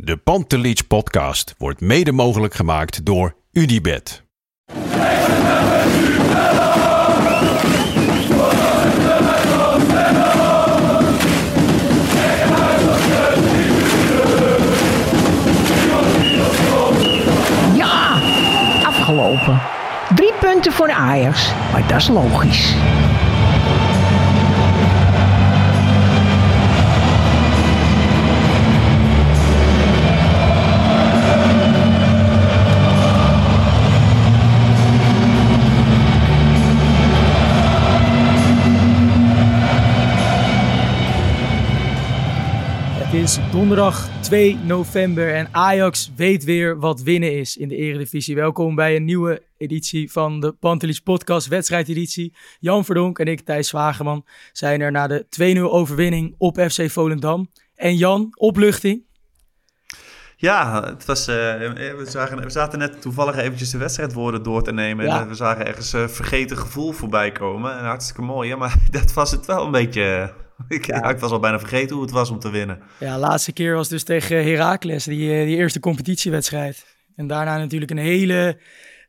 De Pantelich podcast wordt mede mogelijk gemaakt door UdiBet. Ja, afgelopen. Drie punten voor Ajax, maar dat is logisch. Is donderdag 2 november en Ajax weet weer wat winnen is in de Eredivisie. Welkom bij een nieuwe editie van de Pantelis Podcast, wedstrijdeditie. Jan Verdonk en ik, Thijs Zwageman, zijn er na de 2-0 overwinning op FC Volendam. En Jan, opluchting? Ja, het was, eh, we, zagen, we zaten net toevallig eventjes de wedstrijdwoorden door te nemen. Ja. En we zagen ergens een vergeten gevoel voorbij komen. En hartstikke mooi, ja, maar dat was het wel een beetje... Ik, ja, ik was al bijna vergeten hoe het was om te winnen. Ja, laatste keer was dus tegen Heracles, die, eh, die eerste competitiewedstrijd. En daarna natuurlijk een hele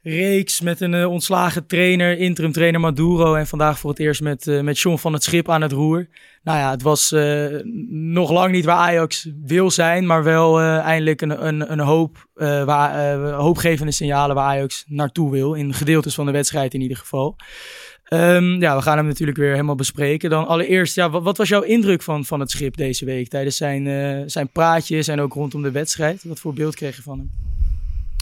reeks met een eh, ontslagen trainer, interim trainer Maduro. En vandaag voor het eerst met, eh, met John van het Schip aan het roer. Nou ja, het was eh, nog lang niet waar Ajax wil zijn, maar wel eh, eindelijk een, een, een hoop, eh, waar, eh, hoopgevende signalen waar Ajax naartoe wil. In gedeeltes van de wedstrijd in ieder geval. Ehm, ja, we gaan hem natuurlijk weer helemaal bespreken. Dan allereerst, ja, wat, was jouw indruk van, van het schip deze week tijdens zijn, eh, zijn praatjes en ook rondom de wedstrijd? Wat voor beeld kreeg je van hem?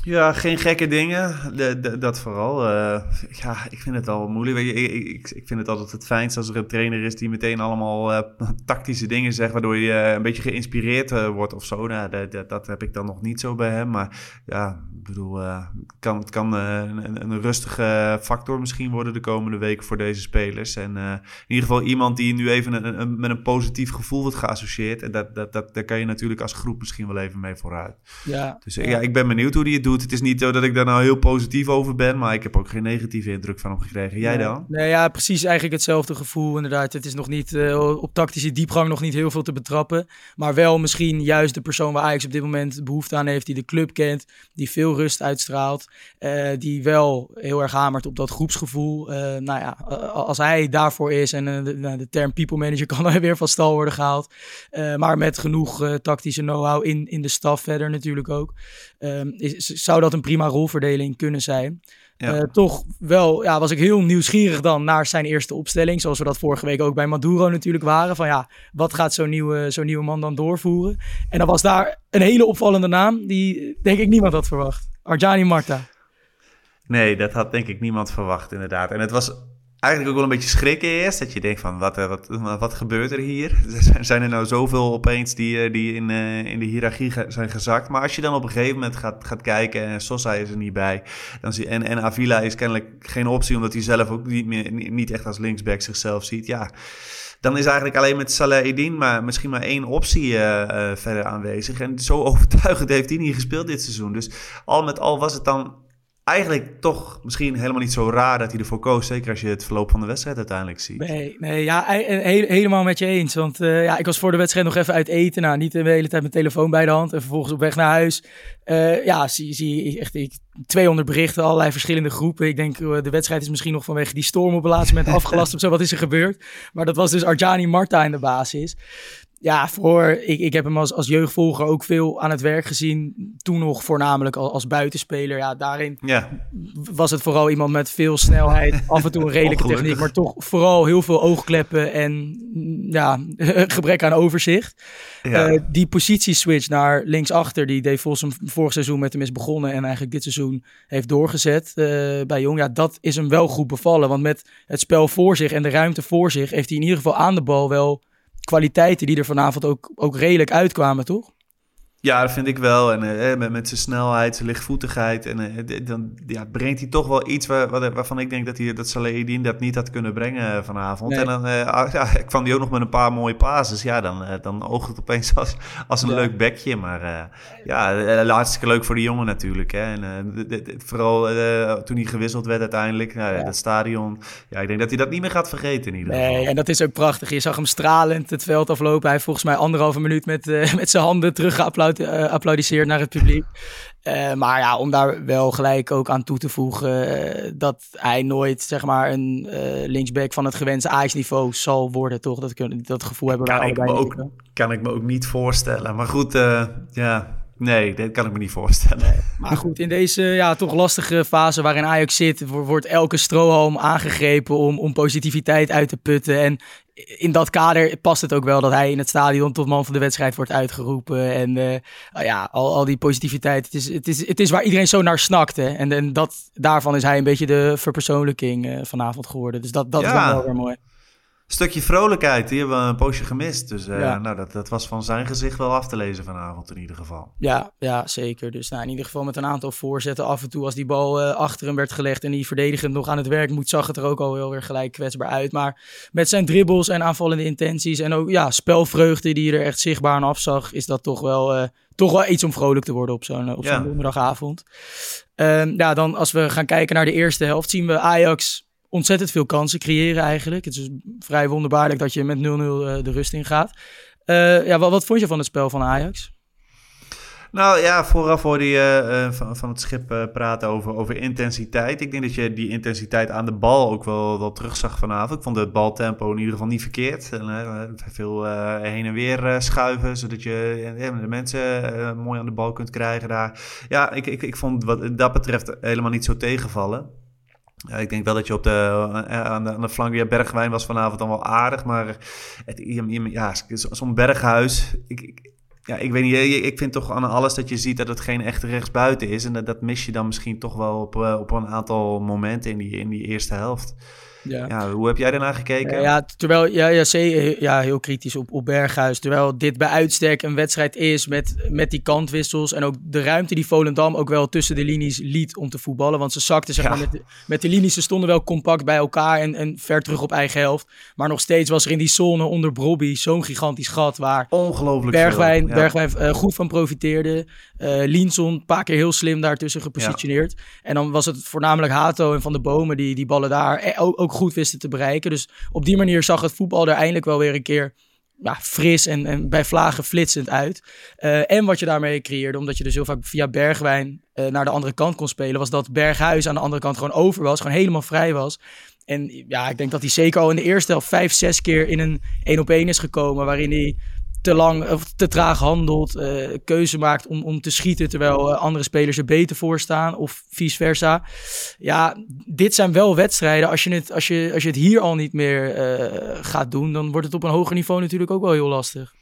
Ja, geen gekke dingen. De, de- dat vooral. eh, ja, ik vind het al moeilijk. Ik, ik, ik vind het altijd het fijnst als er een trainer is die meteen allemaal eh, tactische dingen zegt, waardoor je eh, een beetje geïnspireerd wordt of zo. Nou, dat, heb ik dan nog niet zo bij hem. Maar ja, ik bedoel, het kan, het kan een, een rustige factor misschien worden de komende weken voor deze spelers. En in ieder geval iemand die nu even een, een- met een positief gevoel wordt geassocieerd. En dat, dat, dat, daar kan je natuurlijk als groep misschien wel even mee vooruit. Ja, Dus ja. ik ben benieuwd hoe hij het doet. Het is niet zo dat ik daar nou heel positief over ben, maar ik heb ook geen negatieve indruk van hem gekregen. Jij dan? Nee, ja, precies eigenlijk hetzelfde gevoel inderdaad. Het is nog niet eh, op tactische diepgang nog niet heel veel te betrappen. Maar wel misschien juist de persoon waar Ajax op dit moment behoefte aan heeft. Die de club kent, die veel rust uitstraalt. eh, die wel heel erg hamert op dat groepsgevoel. Eh, nou ja, als hij daarvoor is en de, nou, de term people manager kan dan weer van stal worden gehaald. Eh, maar met genoeg tactische know-how in, in de staf verder natuurlijk ook. Ehm, is, zou dat een prima rolverdeling kunnen zijn. Ja. Eh, toch wel, ja, was ik heel nieuwsgierig dan naar zijn eerste opstelling. Zoals we dat vorige week ook bij Maduro natuurlijk waren. Van ja, wat gaat zo'n nieuwe, zo'n nieuwe man dan doorvoeren? En dan was daar een hele opvallende naam die denk ik niemand had verwacht. Arjani Marta. Nee, dat had denk ik niemand verwacht inderdaad. En het was eigenlijk ook wel een beetje schrikken eerst. Dat je denkt van, wat, eh, wat, wat gebeurt er hier? Zijn- er nou zoveel opeens die, eh, die in, eh, in de hiërarchie zijn gezakt? Maar als je dan op een gegeven moment gaat, gaat kijken en Sosa is er niet bij. Dan zie, en, en Avila is kennelijk geen optie, omdat hij zelf ook niet, meer, niet echt als linksback zichzelf ziet. Ja, dan is eigenlijk alleen met Salah Eddin maar misschien maar één optie verder aanwezig. En zo overtuigend heeft hij niet gespeeld dit seizoen. Dus al met al was het dan eigenlijk toch misschien helemaal niet zo raar dat hij ervoor koos. Zeker als je het verloop van de wedstrijd uiteindelijk ziet. Nee, nee ja, he- he- helemaal met je eens. Want eh, ja, ik was voor de wedstrijd nog even uit eten. Nou, niet de hele tijd mijn telefoon bij de hand. En vervolgens op weg naar huis. Eh, ja, zie, zie echt ik, 200 berichten, allerlei verschillende groepen. Ik denk, eh, de wedstrijd is misschien nog vanwege die storm op het laatste moment afgelast of zo. Wat is er gebeurd? Maar dat was dus Arjani Marta in de basis. Ja, voor, ik, ik heb hem als, als jeugdvolger ook veel aan het werk gezien. Toen nog voornamelijk als, als buitenspeler. Ja, daarin Ja, was het vooral iemand met veel snelheid, af en toe een redelijke techniek, maar toch vooral heel veel oogkleppen en ja, gebrek aan overzicht. ja. Eh, die positieswitch naar linksachter, die Dave Vos hem vorig seizoen met hem is begonnen en eigenlijk dit seizoen heeft doorgezet eh, bij Jong. Ja, dat is hem wel goed bevallen, want met het spel voor zich en de ruimte voor zich heeft hij in ieder geval aan de bal wel kwaliteiten die er vanavond ook, ook redelijk uitkwamen, toch? Ja, dat vind ik wel. En uh, met, met zijn snelheid, zijn lichtvoetigheid. En uh, dan ja, brengt hij toch wel iets waar, waarvan ik denk dat, hij, dat Salehidin dat niet had kunnen brengen vanavond. En dan uh, ja, kwam hij ook nog met een paar mooie pases. Ja, dan, dan oogt het opeens als, als een leuk bekje. Maar ja, hartstikke leuk voor de jongen natuurlijk. Hè. En, vooral toen hij gewisseld werd uiteindelijk. Nou, ja. Dat stadion. Ja, ik denk dat hij dat niet meer gaat vergeten in ieder geval. Nee, en dat is ook prachtig. Je zag hem stralend het veld aflopen. Hij heeft volgens mij anderhalve minuut met, met zijn handen uh, applaudisseert naar het publiek. Uh, maar ja, om daar wel gelijk ook aan toe te voegen uh, dat hij nooit zeg maar een linksback van het gewenste Ajax-niveau zal worden, toch? Dat, dat gevoel hebben kan wij ik me ook, Kan ik me ook niet voorstellen. Maar goed, ja, Nee, dat kan ik me niet voorstellen. Maar goed, in deze ja, toch lastige fase waarin Ajax zit, wordt elke strohalm aangegrepen om, om positiviteit uit te putten. En in dat kader past het ook wel dat hij in het stadion tot man van de wedstrijd wordt uitgeroepen. En uh, ja, al, al die positiviteit. Het is, het, is, het is waar iedereen zo naar snakte. En, en dat, daarvan is hij een beetje de verpersoonlijking uh, vanavond geworden. Dus dat, dat ja. is wel weer mooi stukje vrolijkheid, die hebben we een poosje gemist. Dus uh, nou, dat, dat was van zijn gezicht wel af te lezen vanavond in ieder geval. Ja, ja zeker. Dus nou, in ieder geval met een aantal voorzetten af en toe als die bal uh, achter hem werd gelegd en die verdedigend nog aan het werk moet, zag het er ook al wel weer gelijk kwetsbaar uit. Maar met zijn dribbles en aanvallende intenties en ook ja, spelvreugde die er echt zichtbaar aan afzag, is dat toch wel, uh, toch wel iets om vrolijk te worden op zo'n op zo'n ja. donderdagavond. Ehm, ja, dan als we gaan kijken naar de eerste helft, zien we Ajax ontzettend veel kansen creëren eigenlijk. Het is vrij wonderbaarlijk dat je met 0-0 uh, de rust in gaat. Uh, ja, wat, wat, vond je van het spel van Ajax? Nou ja, vooraf hoorde je uh, van, van het schip praten over, over intensiteit. Ik denk dat je die intensiteit aan de bal ook wel, wel terugzag vanavond. Ik vond het baltempo in ieder geval niet verkeerd. En, veel heen en weer schuiven, zodat je de mensen mooi aan de bal kunt krijgen daar. Ja, ik, ik, ik vond wat dat betreft helemaal niet zo tegenvallen. Ja, ik denk wel dat je op de, eh, aan, de, aan de flank, ja, Bergwijn was vanavond wel aardig, maar het, ja, zo'n berghuis, ik, ik, ja, ik weet niet, ik vind toch aan alles dat je ziet dat het geen echte rechtsbuiten is en dat, dat mis je dan misschien toch wel op, eh, op een aantal momenten in die, in die eerste helft. Ja. ja. hoe heb jij daarna gekeken? Ja, terwijl, ja, ja, ja heel kritisch op, op Berghuis. Terwijl dit bij uitstek een wedstrijd is met, met die kantwissels. En ook de ruimte die Volendam ook wel tussen de linies liet om te voetballen. Want ze zakten zeg maar, met, de, met de linies. Ze stonden wel compact bij elkaar en, en ver terug op eigen helft. Maar nog steeds was er in die zone onder Brobby zo'n gigantisch gat. Waar Ongelooflijk Bergwijn, Bergwijn uh, goed van profiteerde. Uh, Linson, een paar keer heel slim daartussen gepositioneerd. En dan was het voornamelijk Hato en Van de Bomen die die ballen daar eh, ook, ook goed wisten te bereiken. Dus op die manier zag het voetbal er eindelijk wel weer een keer ja, fris en, en bij vlagen flitsend uit. Uh, en wat je daarmee creëerde, omdat je dus heel vaak via Bergwijn uh, naar de andere kant kon spelen, was dat Berghuis aan de andere kant gewoon over was, gewoon helemaal vrij was. En ja, ik denk dat hij zeker al in de eerste helft vijf, zes keer in een één op één is gekomen, waarin hij te lang of te traag handelt, uh, keuze maakt om, om te schieten terwijl uh, andere spelers er beter voor staan of vice versa. Ja, dit zijn wel wedstrijden. Als je het, als je, als je het hier al niet meer uh, gaat doen, dan wordt het op een hoger niveau natuurlijk ook wel heel lastig.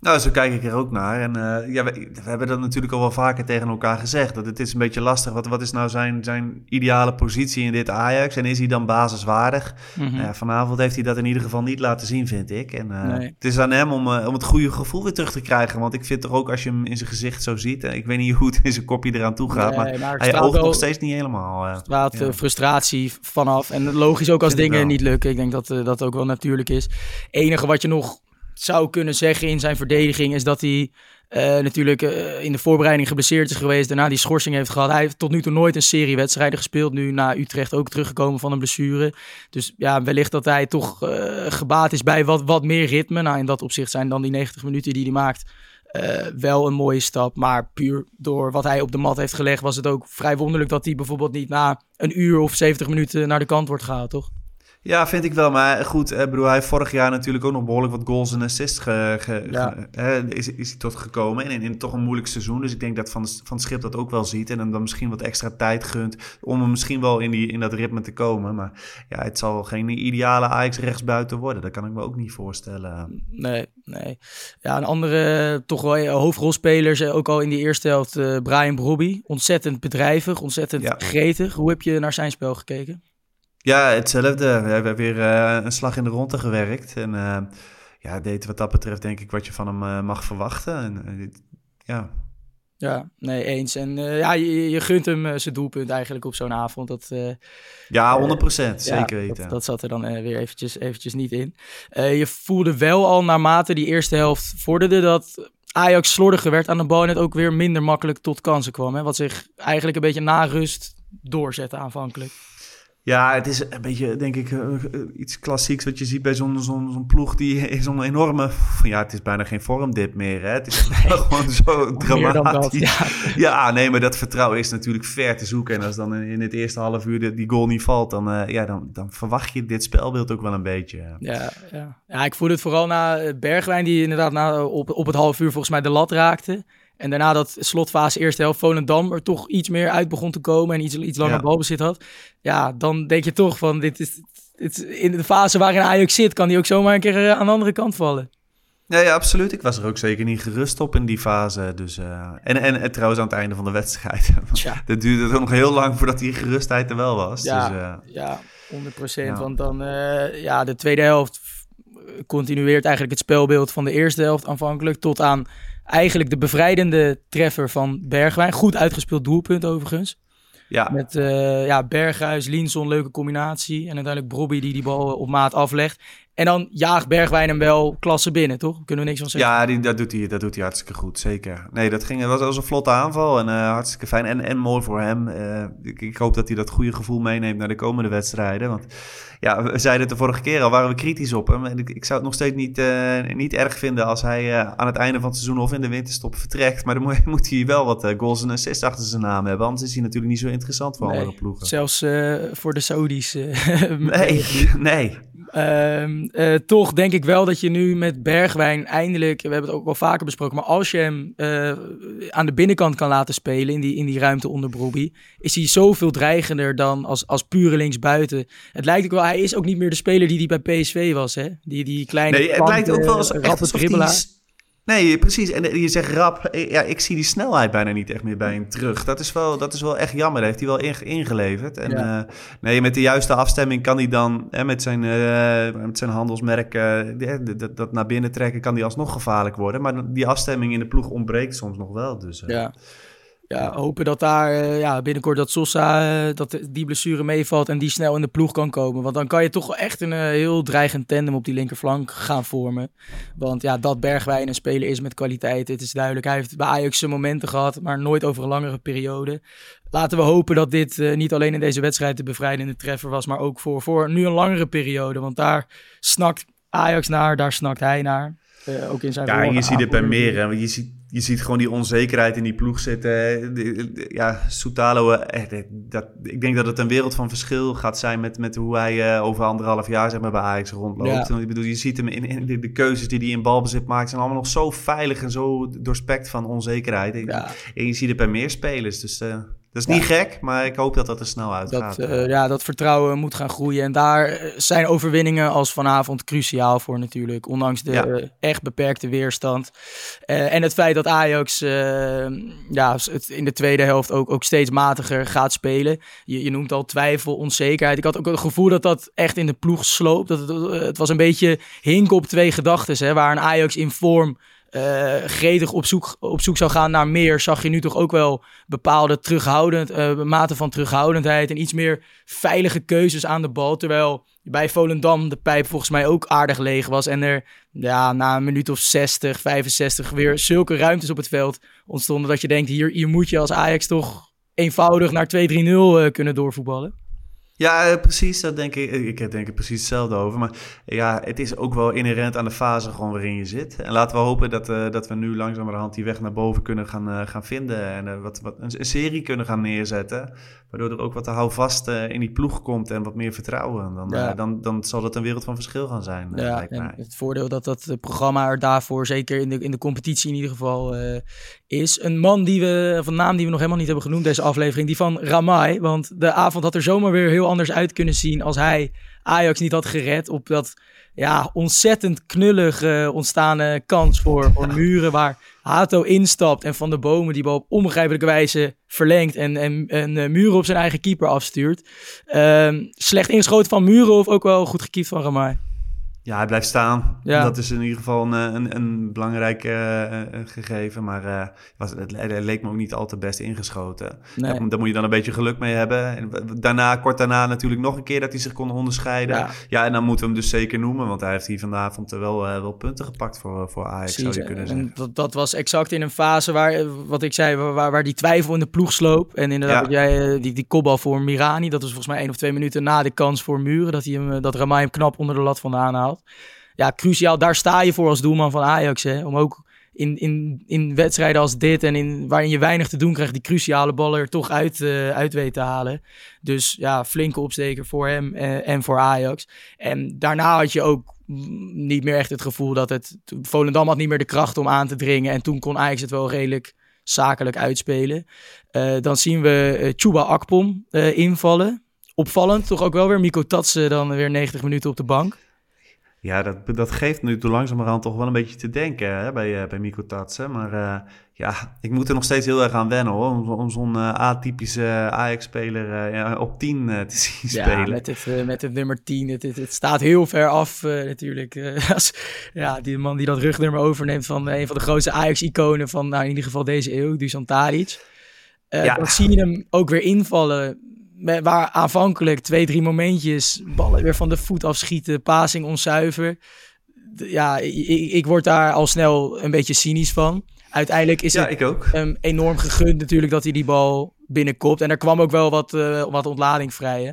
Nou, zo kijk ik er ook naar. En uh, ja, we, we, hebben dat natuurlijk al wel vaker tegen elkaar gezegd. Dat het is een beetje lastig. Wat, wat is nou zijn, zijn ideale positie in dit Ajax? En is hij dan basiswaardig? Mm -hmm. uh, vanavond heeft hij dat in ieder geval niet laten zien, vind ik. En uh, nee. het is aan hem om, om het goede gevoel weer terug te krijgen. Want ik vind toch ook als je hem in zijn gezicht zo ziet... ik weet niet hoe het in zijn kopje eraan toe gaat... Nee, maar, maar hij oogt nog steeds niet helemaal. er straalt ja. frustratie vanaf. En logisch ook als dingen niet lukken. Ik denk dat dat ook wel natuurlijk is. enige wat je nog zou kunnen zeggen in zijn verdediging is dat hij uh, natuurlijk uh, in de voorbereiding geblesseerd is geweest. Daarna die schorsing heeft gehad. Hij heeft tot nu toe nooit een serie wedstrijden gespeeld. Nu na Utrecht ook teruggekomen van een blessure. Dus ja, wellicht dat hij toch uh, gebaat is bij wat, wat meer ritme. Nou, in dat opzicht zijn dan die 90 minuten die hij maakt wel een mooie stap. Maar puur door wat hij op de mat heeft gelegd was het ook vrij wonderlijk dat hij bijvoorbeeld niet na een uur of 70 minuten naar de kant wordt gehaald, toch? Ja, vind ik wel. Maar goed, eh, bedoel, hij heeft vorig jaar natuurlijk ook nog behoorlijk wat goals en assists ge, ge, ja. ge, is, is hij tot gekomen. En in, in, toch een moeilijk seizoen. Dus ik denk dat Van, van het Schip dat ook wel ziet. En hem dan misschien wat extra tijd gunt om hem misschien wel in, die, in dat ritme te komen. Maar ja, het zal geen ideale Ajax rechtsbuiten worden. Dat kan ik me ook niet voorstellen. Nee, nee. Ja, een andere toch wel hoofdrolspelers, ook al in die eerste helft, uh, Brian Brobby. Ontzettend bedrijvig, ontzettend ja. gretig. Hoe heb je naar zijn spel gekeken? Ja, hetzelfde. We hebben weer uh, een slag in de ronde gewerkt. En uh, ja, deed wat dat betreft denk ik wat je van hem uh, mag verwachten. En, ja, Ja, nee, eens. En eh, ja, je, je gunt hem eh, zijn doelpunt eigenlijk op zo'n avond. Dat, eh, ja 100%. ja, zeker weten. Dat, dat zat er dan eh, weer eventjes, eventjes niet in. Eh, je voelde wel al naarmate die eerste helft vorderde dat Ajax slordiger werd aan de bal en het ook weer minder makkelijk tot kansen kwam. Hè? Wat zich eigenlijk een beetje na rust doorzette aanvankelijk. Ja, het is een beetje, denk ik, eh, eh, iets klassieks wat je ziet bij zo'n zo'n zo'n ploeg die in zo'n enorme... Ja, het is bijna geen vormdip meer, hè. Het is gewoon zo dat, dramatisch. ja. Ja, nee, maar dat vertrouwen is natuurlijk ver te zoeken. En als dan in het eerste half uur de- die goal niet valt, dan, eh, ja, dan, dan verwacht je dit spelbeeld ook wel een beetje. Ja, ja. ja, ik voelde het vooral na Bergwijn, die inderdaad na, op, op het half uur volgens mij de lat raakte. En daarna dat slotfase eerste helft Volendam er toch iets meer uit begon te komen en iets, iets langer Ja. balbezit had. Ja, dan denk je toch van dit is, dit is in de fase waarin Ajax zit, kan die ook zomaar een keer eh, aan de andere kant vallen. Ja, ja, absoluut. Ik was er ook zeker niet gerust op in die fase. Dus, eh, en, en, en trouwens aan het einde van de wedstrijd. Tja. dat duurde toch nog heel lang voordat die gerustheid er wel was. Ja. Dus, eh, Ja, 100 Ja. Want dan, ja, de tweede helft continueert eigenlijk het spelbeeld van de eerste helft aanvankelijk tot aan eigenlijk de bevrijdende treffer van Bergwijn. Goed uitgespeeld doelpunt overigens. ja. Met eh, ja, Berghuis, Linson, leuke combinatie. En uiteindelijk Brobby die die bal op maat aflegt. En dan jaagt Bergwijn hem wel klasse binnen, toch? Kunnen we niks van zeggen. Ja, die, dat, doet hij, dat doet hij hartstikke goed, zeker. Nee, dat, ging, dat was, een vlotte aanval en eh, hartstikke fijn. En, en mooi voor hem. Eh, ik, ik hoop dat hij dat goede gevoel meeneemt naar de komende wedstrijden. Want ja, we zeiden het de vorige keer al, waren we kritisch op hem. En ik, ik zou het nog steeds niet, eh, niet erg vinden als hij aan het einde van het seizoen of in de winterstop vertrekt. Maar dan moet, moet hij wel wat goals en assists achter zijn naam hebben. Anders is hij natuurlijk niet zo interessant voor Nee, andere ploegen. Zelfs voor de Saudis. Nee, nee. Ehm, eh, toch denk ik wel dat je nu met Bergwijn eindelijk, we hebben het ook wel vaker besproken, maar als je hem eh, aan de binnenkant kan laten spelen in die, in die ruimte onder Brobbey, is hij zoveel dreigender dan als, als pure linksbuiten. Het lijkt ook wel, hij is ook niet meer de speler die hij bij PSV was, hè? Die, die kleine, Nee, het lijkt ook wel alsof die... dribbelaar. Nee, precies. En je zegt rap. eh, Ja, ik zie die snelheid bijna niet echt meer bij hem terug. Dat is wel, dat is wel echt jammer. Dat heeft hij wel inge- ingeleverd. En Ja. eh, nee, met de juiste afstemming kan hij dan hè, met, zijn, eh, met zijn handelsmerk eh, dat, dat naar binnen trekken, kan hij alsnog gevaarlijk worden. Maar die afstemming in de ploeg ontbreekt soms nog wel. Dus, eh, Ja. Ja, hopen dat daar eh, ja, binnenkort dat Sosa, eh, dat die blessure meevalt en die snel in de ploeg kan komen. Want dan kan je toch echt een heel dreigend tandem op die linkerflank gaan vormen. Want ja, dat Bergwijn een speler is met kwaliteit, het is duidelijk. Hij heeft bij Ajax zijn momenten gehad, maar nooit over een langere periode. Laten we hopen dat dit eh, niet alleen in deze wedstrijd de bevrijdende treffer was, maar ook voor, voor nu een langere periode. Want daar snakt Ajax naar, daar snakt hij naar. Eh, ook in zijn Ja, je ziet het bij meer. Hè? Je ziet, je ziet gewoon die onzekerheid in die ploeg zitten. Ja, Soutalo, eh, dat, dat, ik denk dat het een wereld van verschil gaat zijn met, met hoe hij eh, over anderhalf jaar zeg maar, bij Ajax rondloopt. Ja. Ik bedoel, je ziet hem in, in de, de keuzes die hij in balbezit maakt, zijn allemaal nog zo veilig en zo doorspekt van onzekerheid. Ja. En je ziet het bij meer spelers. Dus eh, dat is niet gek, maar ik hoop dat dat er snel uitgaat. Dat, eh, ja, dat vertrouwen moet gaan groeien. En daar eh, zijn overwinningen als vanavond cruciaal voor natuurlijk. Ondanks de Ja. eh, echt beperkte weerstand. En het feit dat Ajax ja, het in de tweede helft ook, ook steeds matiger gaat spelen. Je, je noemt al twijfel, onzekerheid. Ik had ook het gevoel dat dat echt in de ploeg sloopt. Dat het, het was een beetje hinken op twee gedachten. hè, Waar een Ajax in vorm eh, gretig op zoek, op zoek zou gaan naar meer, zag je nu toch ook wel bepaalde terughoudend, eh mate van terughoudendheid en iets meer veilige keuzes aan de bal. Terwijl bij Volendam de pijp volgens mij ook aardig leeg was en er ja, na een minuut of 60, 65 weer zulke ruimtes op het veld ontstonden dat je denkt, hier, hier moet je als Ajax toch eenvoudig naar 2-3-0 eh, kunnen doorvoetballen. Ja, eh, precies. Dat denk ik. Ik denk er precies hetzelfde over. Maar ja, het is ook wel inherent aan de fase gewoon waarin je zit. En laten we hopen dat, eh, dat we nu langzamerhand die weg naar boven kunnen gaan, eh, gaan vinden. En wat, wat, een, een serie kunnen gaan neerzetten. Waardoor er ook wat houvast eh in die ploeg komt en wat meer vertrouwen. Dan, Ja. dan, dan zal dat een wereld van verschil gaan zijn, Ja, lijkt en mij. het voordeel dat dat programma er daarvoor, zeker in de, in de competitie in ieder geval, is. Een man die we, een naam die we nog helemaal niet hebben genoemd deze aflevering, die van Ramai. Want de avond had er zomaar weer heel anders uit kunnen zien als hij Ajax niet had gered op dat ja, ontzettend knullig eh, ontstane kans voor, voor Muren, waar Hato instapt en Van de Bomen die bal op onbegrijpelijke wijze verlengt en, en, en eh, Muren op zijn eigen keeper afstuurt. Ehm, slecht ingeschoten van Muren of ook wel goed gekiept van Ramai? Ja, hij blijft staan. Ja. Dat is in ieder geval een, een, een belangrijk eh, eh, gegeven. Maar eh, was, het, het leek me ook niet al te best ingeschoten. Nee. Daar, daar moet je dan een beetje geluk mee hebben. En daarna, kort daarna natuurlijk nog een keer dat hij zich kon onderscheiden. Ja. Ja, en dan moeten we hem dus zeker noemen. Want hij heeft hier vanavond wel, eh, wel punten gepakt voor, voor Ajax, zou je kunnen en zeggen. dat, dat was exact in een fase waar, eh, wat ik zei, waar, waar die twijfel in de ploeg sloop. En inderdaad, jij, eh, die, die kopbal voor Mirani, dat was volgens mij één of twee minuten na de kans voor Muren, dat, hij hem, eh, dat Ramai hem knap onder de lat vandaan haalt. Ja, cruciaal, daar sta je voor als doelman van Ajax, hè, om ook in, in, in wedstrijden als dit en in, waarin je weinig te doen krijgt, die cruciale ballen er toch uit, eh, uit te halen. Dus ja, flinke opsteker voor hem eh, en voor Ajax. En daarna had je ook niet meer echt het gevoel dat het... Volendam had niet meer de kracht om aan te dringen. En toen kon Ajax het wel redelijk zakelijk uitspelen. Eh, dan zien we Chuba Akpom invallen. Opvallend, toch ook wel weer. Miko Tatsen dan weer 90 minuten op de bank. Ja, dat, dat geeft nu toe langzamerhand toch wel een beetje te denken hè, bij, eh, bij Miko Tatsen. Maar eh, ja, ik moet er nog steeds heel erg aan wennen hoor. Om, om zo'n eh, atypische Ajax-speler ja, op 10 eh, te zien Ja, spelen. met het, met het nummer 10. Het, het, het staat heel ver af natuurlijk. Als, ja, die man die dat rugnummer overneemt van een van de grootste Ajax-iconen van nou, in ieder geval deze eeuw, Dusan Tadic. Ja. Dan zie je hem ook weer invallen. Waar aanvankelijk twee, drie momentjes ballen weer van de voet afschieten, passing onzuiver. Ja, ik, ik word daar al snel een beetje cynisch van. Uiteindelijk is ja, het ik ook. hem enorm gegund natuurlijk dat hij die bal binnenkopt. En er kwam ook wel wat, eh, wat ontlading vrij. Hè?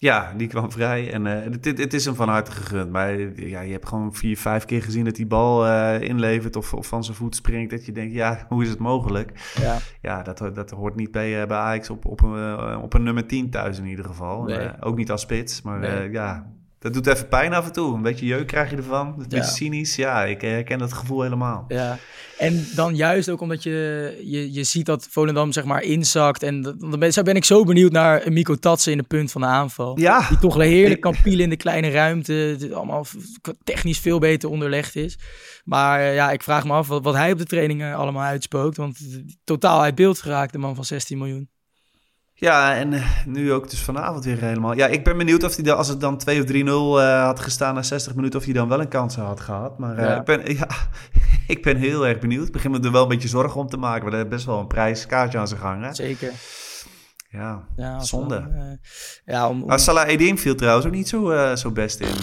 Ja, die kwam vrij. En eh, het, het, het is hem van harte gegund. Maar ja, je hebt gewoon vier, vijf keer gezien dat die bal eh, inlevert of, of van zijn voet springt. Dat je denkt, ja, hoe is het mogelijk? Ja. Ja, dat, dat hoort niet bij, eh, bij Ajax op, op, een, op een nummer 10 thuis in ieder geval. Nee. Ook niet als spits. Maar Nee. ja, dat doet even pijn af en toe. Een beetje jeuk krijg je ervan. Een beetje Ja. cynisch. Ja, ik herken dat gevoel helemaal. Ja, en dan juist ook omdat je, je, je ziet dat Volendam zeg maar inzakt. En dan ben, ben ik zo benieuwd naar Mico Tatsen in de punt van de aanval. Ja, Die toch heerlijk kan pielen in de kleine ruimte. Het allemaal technisch veel beter onderlegd is. Maar eh, ja, ik vraag me af wat, wat hij op de trainingen allemaal uitspookt. Want totaal uit beeld geraakt, de man van 16 miljoen. Ja, en eh, nu ook dus vanavond weer helemaal. Ja, ik ben benieuwd of hij dan, als het dan 2 of 3-0 eh, had gestaan na 60 minuten, of hij dan wel een kans had gehad. Maar eh, Ja. ik, ben, ja, ik ben heel erg benieuwd. Ik begin me er wel een beetje zorgen om te maken. Want heeft best wel een prijskaartje aan zijn gang. Hè? Zeker. Ja, Ja, zonde. ja, om, om- Maar Salah Eddin viel trouwens ook niet zo, zo best in.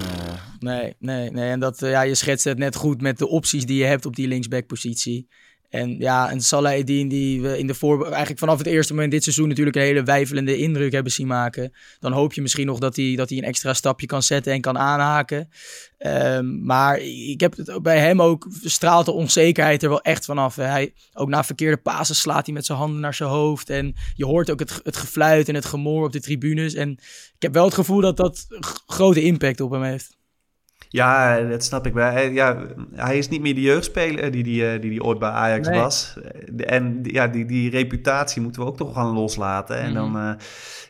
Nee, nee, nee. En dat, ja, je schetst het net goed met de opties die je hebt op die linksbackpositie. En ja, en Salah die we in de voor eigenlijk vanaf het eerste moment dit seizoen natuurlijk een hele wijfelende indruk hebben zien maken. Dan hoop je misschien nog dat hij, dat hij een extra stapje kan zetten en kan aanhaken. Ehm, maar ik heb het bij hem ook straalt de onzekerheid er wel echt vanaf. Hij, ook na verkeerde pasen slaat hij met zijn handen naar zijn hoofd. En je hoort ook het, het gefluit en het gemoor op de tribunes. En ik heb wel het gevoel dat dat grote impact op hem heeft. Ja, dat snap ik. Hij, ja, hij is niet meer de jeugdspeler die die, eh, die, die ooit bij Ajax Nee. was. Eh, En ja, die, die reputatie moeten we ook toch gaan loslaten. En dan, Mhm. eh,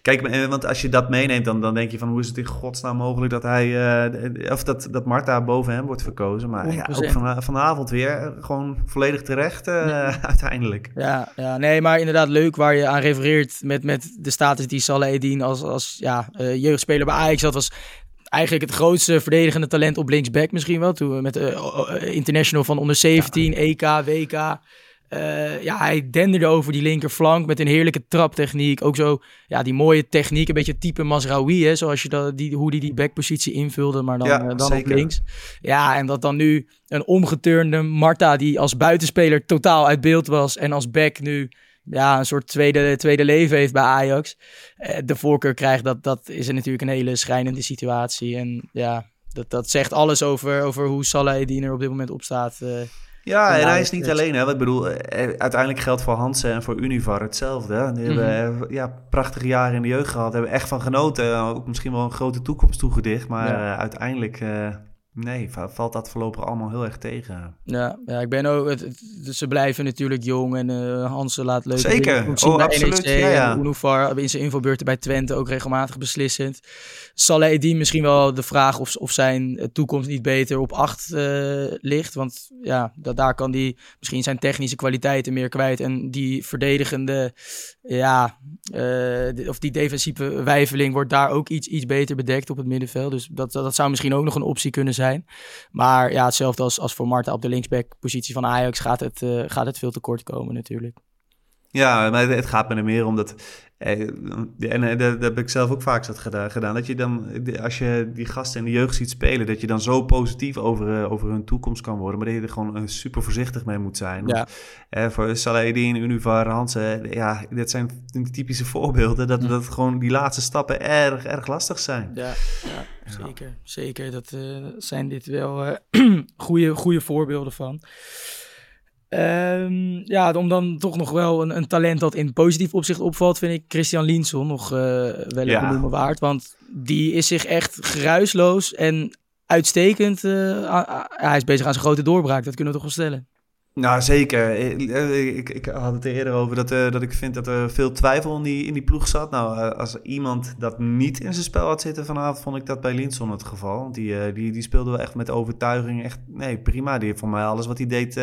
kijk, eh, want als je dat meeneemt, dan, dan denk je van hoe is het in godsnaam mogelijk dat hij, eh, of dat, dat Marta boven hem wordt verkozen. Maar ja, 100%. ook van, vanavond weer eh, gewoon volledig terecht eh, uiteindelijk. Ja, ja, nee, maar inderdaad leuk waar je aan refereert met, met de status die Salah Eddin als, als ja, eh, jeugdspeler bij Ajax had. Was eigenlijk het grootste verdedigende talent op linksback misschien wel. Toen we met eh, international van onder 17, EK, WK. ja, hij denderde over die linkerflank met een heerlijke traptechniek. Ook zo, ja, die mooie techniek. Een beetje type Masraoui, hè, zoals je dat, die, hoe die die backpositie invulde, maar dan, Ja, eh, dan op links. Ja, en dat dan nu een omgeturnde Marta, die als buitenspeler totaal uit beeld was. En als back nu ja, een soort tweede, tweede leven heeft bij Ajax. eh, de voorkeur krijgt, dat, dat is natuurlijk een hele schrijnende situatie. En ja, dat, dat zegt alles over, over hoe Salah Eddin er op dit moment op staat. eh. Ja, en hij is niet alleen. Hè. Ik bedoel, eh, uiteindelijk geldt voor Hansen en voor Univar hetzelfde. hè. Die hebben ja, prachtige jaren in de jeugd gehad. Hebben echt van genoten. Ook misschien wel een grote toekomst toegedicht. Maar Ja. uiteindelijk nee, valt dat voorlopig allemaal heel erg tegen. Ja, ja ik ben ook. Het, ze blijven natuurlijk jong en uh, Hansen laat leuk. Zeker, oh, absoluut. NEC, ja, ja. Unovar in zijn invalbeurten bij Twente ook regelmatig beslissend. Saleh Edin misschien wel de vraag of, of zijn toekomst niet beter op acht uh, ligt. Want ja, dat, daar kan hij misschien zijn technische kwaliteiten meer kwijt. En die verdedigende, ja, uh, of die defensieve wijveling wordt daar ook iets, iets beter bedekt op het middenveld. Dus dat, dat zou misschien ook nog een optie kunnen zijn. Maar ja, hetzelfde als, als voor Marta op de linksback-positie van Ajax gaat het, uh, gaat het veel te kort komen natuurlijk. Ja, maar het gaat me er meer om dat. Eh, en eh, dat, heb ik zelf ook vaak zat gedaan. Dat je dan, als je die gasten in de jeugd ziet spelen, dat je dan zo positief over, uh, over hun toekomst kan worden. Maar dat je er gewoon super voorzichtig mee moet zijn. Ja. Eh, voor Saladin, Univar, Hansen, ja, dit zijn typische voorbeelden. Dat, dat gewoon die laatste stappen erg, erg lastig zijn. Ja, ja zeker. Zeker. Dat zijn dit wel goede, goede voorbeelden van. Um, ja, om dan toch nog wel een, een, talent dat in positief opzicht opvalt, vind ik Christian Linsson nog uh, wel ja. een waard. Want die is zich echt geruisloos en uitstekend. Uh, hij is bezig aan zijn grote doorbraak, dat kunnen we toch wel stellen. Nou, zeker. Ik, ik, had het er eerder over dat, uh, dat ik vind dat er veel twijfel in die, in die ploeg zat. Nou, uh, als iemand dat niet in zijn spel had zitten vanavond, vond ik dat bij Linson het geval. Want die, die, die speelde wel echt met overtuiging. Echt, nee, prima. Die, voor mij alles wat hij deed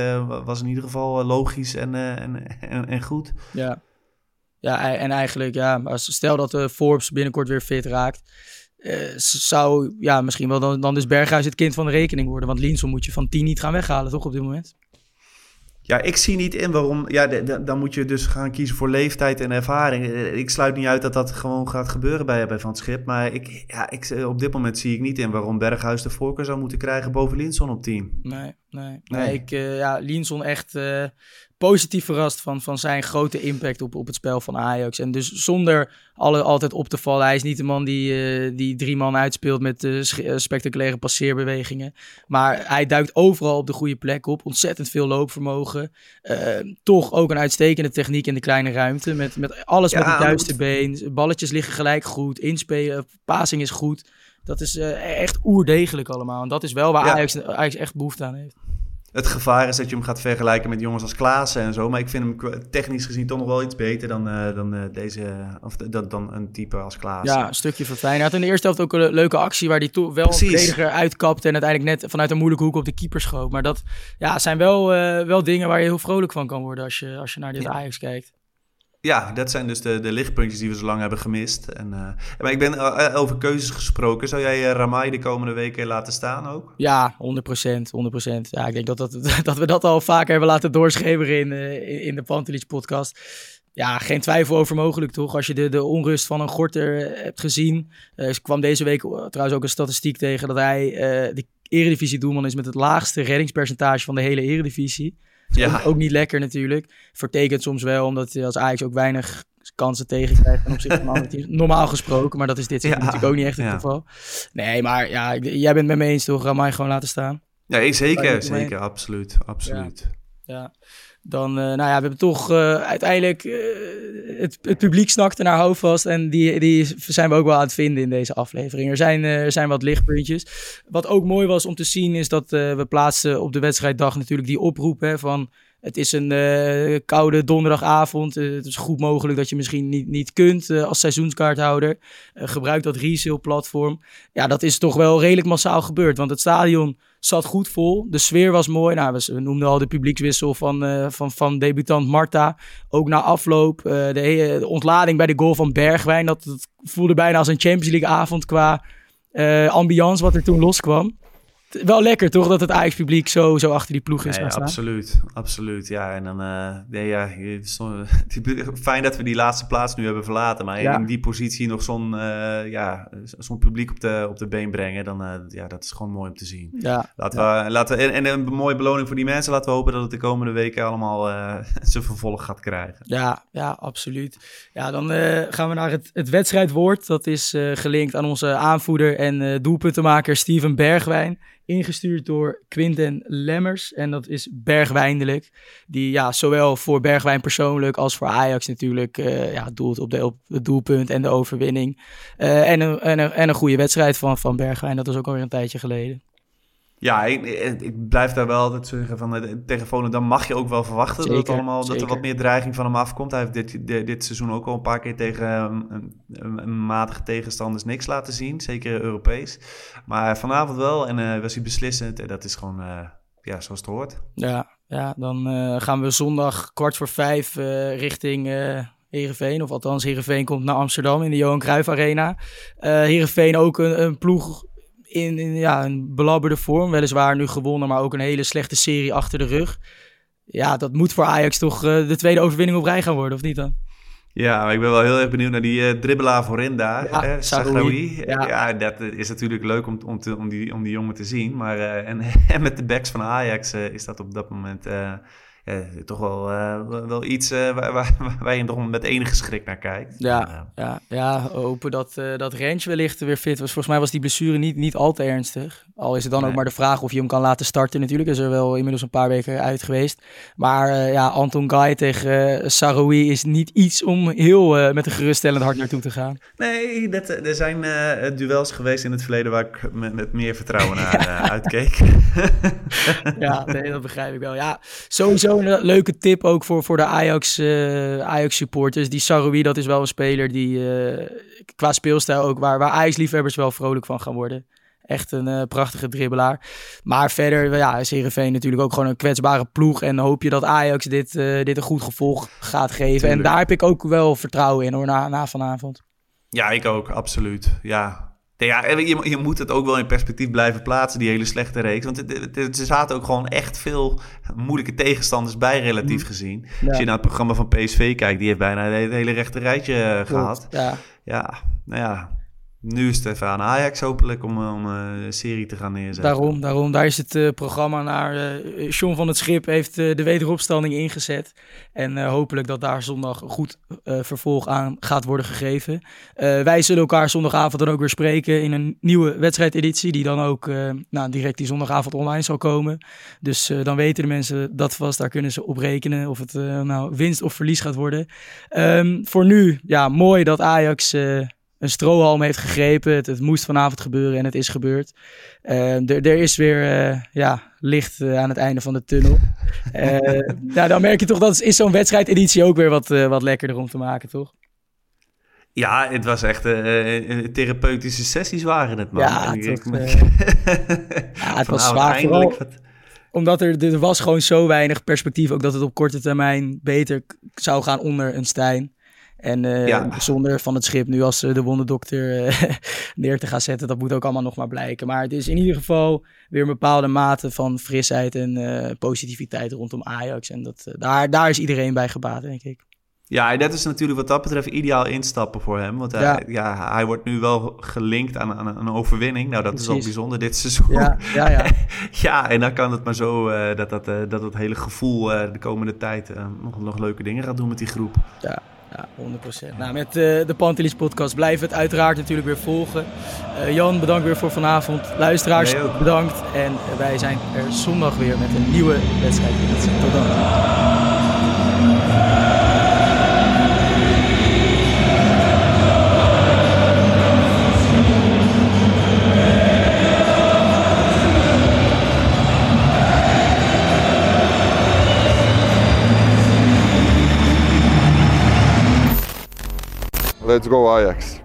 was in ieder geval logisch en, en, en, en, goed. Ja. ja, en eigenlijk, ja, als, stel dat Forbes binnenkort weer fit raakt. zou ja, misschien wel dan, dan dus Berghuis het kind van de rekening worden. Want Linson moet je van 10 niet gaan weghalen, toch op dit moment? Ja, ik zie niet in waarom. Ja, dan moet je dus gaan kiezen voor leeftijd en ervaring. Eh, ik sluit niet uit dat dat gewoon gaat gebeuren bij, bij Van Schip. Maar ik, ja, ik, eh, op dit moment zie ik niet in waarom Berghuis de voorkeur zou moeten krijgen boven Linson op team. Nee, nee. nee. ik, uh, ja, Linson echt positief verrast van, van zijn grote impact op, op het spel van Ajax. En dus zonder alle, altijd op te vallen. Hij is niet de man die, uh, die drie man uitspeelt met uh, spectaculaire passeerbewegingen. Maar hij duikt overal op de goede plek op. Ontzettend veel loopvermogen. Uh, toch ook een uitstekende techniek in de kleine ruimte. Met, met alles met het juiste been. Balletjes liggen gelijk goed. Inspelen, passing is goed. Dat is echt oerdegelijk allemaal. En dat is wel waar ja. Ajax, Ajax echt behoefte aan heeft het gevaar is dat je hem gaat vergelijken met jongens als Klaassen en zo. Maar ik vind hem technisch gezien toch nog wel iets beter dan, uh, dan uh, deze, of dan, dan een type als Klaassen. Ja, een stukje van fijn. Hij had in de eerste helft ook een leuke actie waar hij toch wel Precies. een verdediger uitkapte en uiteindelijk net vanuit een moeilijke hoek op de keeper schoot. Maar dat ja, zijn wel, uh, wel dingen waar je heel vrolijk van kan worden als je, als je naar dit ja. Ajax kijkt. Ja, dat zijn dus de, de lichtpuntjes die we zo lang hebben gemist. En, uh, maar ik ben uh, over keuzes gesproken. Zou jij Ramai de komende weken laten staan ook? Ja, 100%. 100%. Ja, ik denk dat, dat, dat we dat al vaker hebben laten doorschemeren in, in, de Pantelich podcast. Ja, geen twijfel over mogelijk toch? Als je de, de onrust van een Gorter hebt gezien. kwam deze week trouwens ook een statistiek tegen dat hij de eredivisie doelman is met het laagste reddingspercentage van de hele eredivisie. Ja. Ook, ook, niet lekker natuurlijk. Vertekent soms wel, omdat je als Ajax ook weinig kansen tegen krijgt ten opzichte van andere teams. Normaal gesproken, maar dat is dit ja. natuurlijk ook niet echt het ja. geval. Nee, maar ja, jij bent met me eens toch? Ramai gewoon laten staan. Ja, zeker, zeker, absoluut, absoluut. ja dan, uh, nou ja, we hebben toch uh, uiteindelijk uh, het, het, publiek snakte naar houvast en die, die zijn we ook wel aan het vinden in deze aflevering. Er zijn, er zijn wat lichtpuntjes. Wat ook mooi was om te zien is dat we plaatsen op de wedstrijddag natuurlijk die oproep hè, van het is een uh, koude donderdagavond. Uh, het is goed mogelijk dat je misschien niet, niet kunt uh, als seizoenskaarthouder. gebruik dat resale platform. Ja, dat is toch wel redelijk massaal gebeurd. Want het stadion zat goed vol. De sfeer was mooi. Nou, we noemden al de publiekswissel van, van, van debutant Marta. Ook na afloop. De, de, ontlading bij de goal van Bergwijn. Dat, dat voelde bijna als een Champions League avond qua ambiance wat er toen loskwam wel lekker toch dat het Ajax-publiek zo, zo achter die ploeg is. Nee, absoluut, absoluut. Ja, en dan, uh, nee, ja, fijn dat we die laatste plaats nu hebben verlaten. Maar ja. in die positie nog zo'n uh, ja, zo'n publiek op de, op de been brengen, dan uh, ja, dat is gewoon mooi om te zien. Ja. Laten we, laten we, en, en, een mooie beloning voor die mensen. Laten we hopen dat het de komende weken allemaal zijn vervolg gaat krijgen. Ja, ja, absoluut. Ja, dan gaan we naar het, het wedstrijdwoord. Dat is gelinkt aan onze aanvoerder en doelpuntenmaker Steven Bergwijn. Ingestuurd door Quinten Lemmers. En dat is Bergwijndelijk. Die ja, zowel voor Bergwijn persoonlijk als voor Ajax natuurlijk uh, ja, doelt op, de, op het doelpunt en de overwinning. Uh, en, een, en, een, en een goede wedstrijd van, van Bergwijn. Dat was ook alweer een tijdje geleden. Ja, ik, ik, blijf daar wel altijd zeggen van uh, tegen Volendam mag je ook wel verwachten dat, het allemaal, dat er wat meer dreiging van hem afkomt. Hij heeft dit, dit, seizoen ook al een paar keer tegen een, een, matige tegenstanders niks laten zien, zeker Europees. Maar vanavond wel en uh, was hij beslissend en dat is gewoon uh, ja, zoals het hoort. Ja, ja dan gaan we zondag kwart voor vijf richting Heerenveen. Of althans, Heerenveen komt naar Amsterdam in de Johan Cruijff Arena. Uh, Heerenveen ook een, een ploeg in, in, ja, een belabberde vorm. Weliswaar nu gewonnen, maar ook een hele slechte serie achter de rug. Ja, dat moet voor Ajax toch uh, de tweede overwinning op rij gaan worden, of niet dan? Ja, maar ik ben wel heel erg benieuwd naar die uh, dribbelaar voorin daar. Ja, eh. Ja. ja. dat is natuurlijk leuk om, om, te, om, die, om die jongen te zien. Maar uh, en, en met de backs van Ajax is dat op dat moment toch wel, uh, wel iets uh, waar, waar, waar, je toch met enige schrik naar kijkt. Ja, ja, ja hopen dat, dat Range wellicht weer fit was. Volgens mij was die blessure niet, niet al te ernstig. Al is het dan ook maar de vraag of je hem kan laten starten natuurlijk. Is er wel inmiddels een paar weken uit geweest. Maar ja, Anton Guy tegen Saroui is niet iets om heel met een geruststellend hart naartoe te gaan. Nee, dat, er zijn duels geweest in het verleden waar ik met, met meer vertrouwen naar uitkeek. ja, nee, dat begrijp ik wel. Ja, sowieso een leuke tip ook voor, voor de Ajax, uh, Ajax supporters. Die Saroui, dat is wel een speler die uh, qua speelstijl ook waar, waar Ajax-liefhebbers wel vrolijk van gaan worden. Echt een uh, prachtige dribbelaar. Maar verder ja, is Heerenveen natuurlijk ook gewoon een kwetsbare ploeg. En hoop je dat Ajax dit, dit een goed gevolg gaat geven. Tuurlijk. En daar heb ik ook wel vertrouwen in hoor, na, na vanavond. Ja, ik ook, absoluut. Ja, ja, je, je, moet het ook wel in perspectief blijven plaatsen, die hele slechte reeks. Want er zaten ook gewoon echt veel moeilijke tegenstanders bij, relatief mm. gezien. Als je naar het programma van PSV kijkt, die heeft bijna het hele rechte rijtje eh, gehad. Ja. ja, nou ja, nu is het even aan Ajax hopelijk om, een serie te gaan neerzetten. Daarom, daarom daar is het uh, programma naar. Uh, John van het Schip heeft de wederopstanding ingezet. En hopelijk dat daar zondag goed vervolg aan gaat worden gegeven. wij zullen elkaar zondagavond dan ook weer spreken in een nieuwe wedstrijdeditie. Die dan ook nou, direct die zondagavond online zal komen. Dus dan weten de mensen dat vast. Daar kunnen ze op rekenen of het nou winst of verlies gaat worden. Um, voor nu, ja, mooi dat Ajax een strohalm heeft gegrepen. Het, het, moest vanavond gebeuren en het is gebeurd. Uh, er is weer uh, ja, licht uh, aan het einde van de tunnel. nou, dan merk je toch dat is zo'n wedstrijdeditie ook weer wat, wat lekkerder om te maken, toch? Ja, het was echt therapeutische sessies waren het, man. Ja, het, toch, ja, het was zwaar vooral, omdat er, er was gewoon zo weinig perspectief, ook dat het op korte termijn beter zou gaan onder een Stijn. En uh, zonder van het schip nu als uh, de wonderdokter uh, neer te gaan zetten, dat moet ook allemaal nog maar blijken. Maar het is in ieder geval weer een bepaalde mate van frisheid en positiviteit rondom Ajax. En dat, daar, daar is iedereen bij gebaat, denk ik. Ja, dat is natuurlijk wat dat betreft ideaal instappen voor hem. Want hij, ja. hij wordt nu wel gelinkt aan, aan een overwinning. Nou, dat is al bijzonder dit seizoen. Ja, ja, ja. ja en dan kan het maar zo dat, dat, dat het hele gevoel de komende tijd nog, nog leuke dingen gaat doen met die groep. Ja, ja, 100%. Nou, met uh, de Pantelis podcast blijven het uiteraard natuurlijk weer volgen. Uh, Jan, bedankt weer voor vanavond. Luisteraars, bedankt. En wij zijn er zondag weer met een nieuwe wedstrijd. Tot dan. Let's go Ajax.